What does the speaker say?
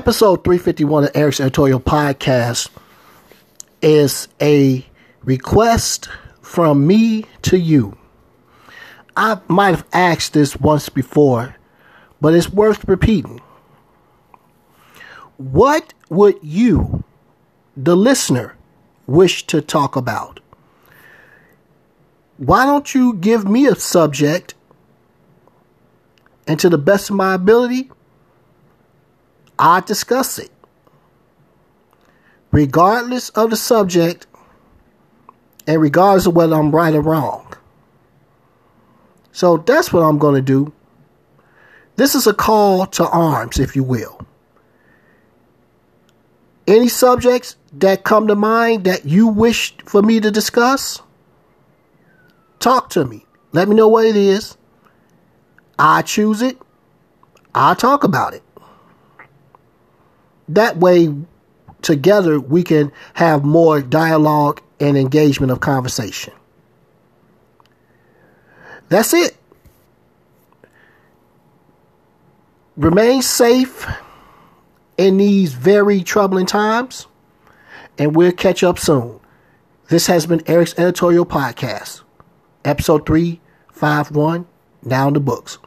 Episode 351 of Eric's Editorial Podcast is a request from me to you. I might have asked this once before, but it's worth repeating. What would you, the listener, wish to talk about? Why don't you give me a subject and to the best of my ability, I discuss it. Regardless of the subject and regardless of whether I'm right or wrong. So that's what I'm going to do. This is a call to arms, if you will. Any subjects that come to mind that you wish for me to discuss, talk to me. Let me know what it is. I choose it. I talk about it. That way, together, we can have more dialogue and engagement of conversation. That's it. Remain safe in these very troubling times, and we'll catch up soon. This has been Eric's Editorial Podcast, episode 351, Now in the Books.